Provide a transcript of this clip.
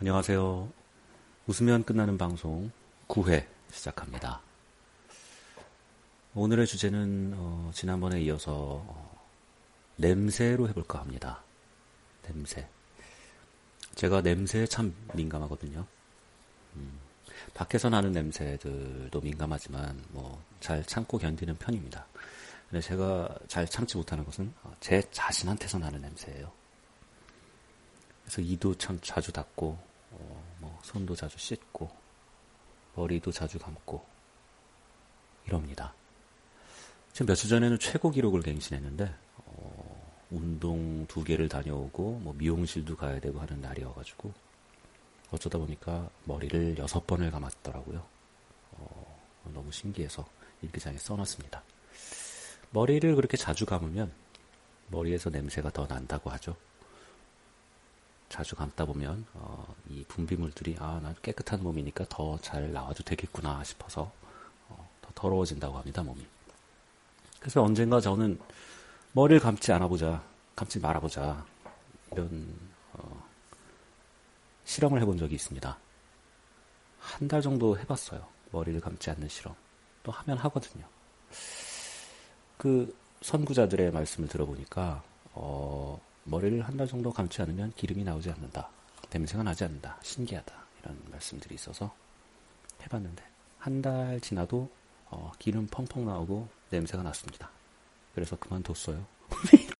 안녕하세요. 웃으면 끝나는 방송 9회 시작합니다. 오늘의 주제는 어, 지난번에 이어서 어, 냄새로 해볼까 합니다. 냄새. 제가 냄새에 참 민감하거든요. 음, 밖에서 나는 냄새들도 민감하지만 뭐 잘 참고 견디는 편입니다. 근데 제가 잘 참지 못하는 것은 어, 제 자신한테서 나는 냄새예요. 그래서 이도 참 자주 닦고 손도 자주 씻고 머리도 자주 감고 이럽니다. 지금 며칠 전에는 최고 기록을 갱신했는데 어, 운동 두 개를 다녀오고 뭐 미용실도 가야 되고 하는 날이어가지고 어쩌다 보니까 머리를 여섯 번을 감았더라고요. 어, 너무 신기해서 일기장에 써놨습니다. 머리를 그렇게 자주 감으면 머리에서 냄새가 더 난다고 하죠. 자주 감다 보면 어, 이 분비물들이 아, 난 깨끗한 몸이니까 더 잘 나와도 되겠구나 싶어서 어, 더 더러워진다고 합니다, 몸이. 그래서 언젠가 저는 머리를 감지 않아보자, 감지 말아보자 이런 어, 실험을 해본 적이 있습니다. 한 달 정도 해봤어요. 머리를 감지 않는 실험. 또 하면 하거든요. 그 선구자들의 말씀을 들어보니까 어, 머리를 한 달 정도 감지 않으면 기름이 나오지 않는다. 냄새가 나지 않는다. 신기하다. 이런 말씀들이 있어서 해봤는데 한 달 지나도 어, 기름 펑펑 나오고 냄새가 났습니다. 그래서 그만뒀어요.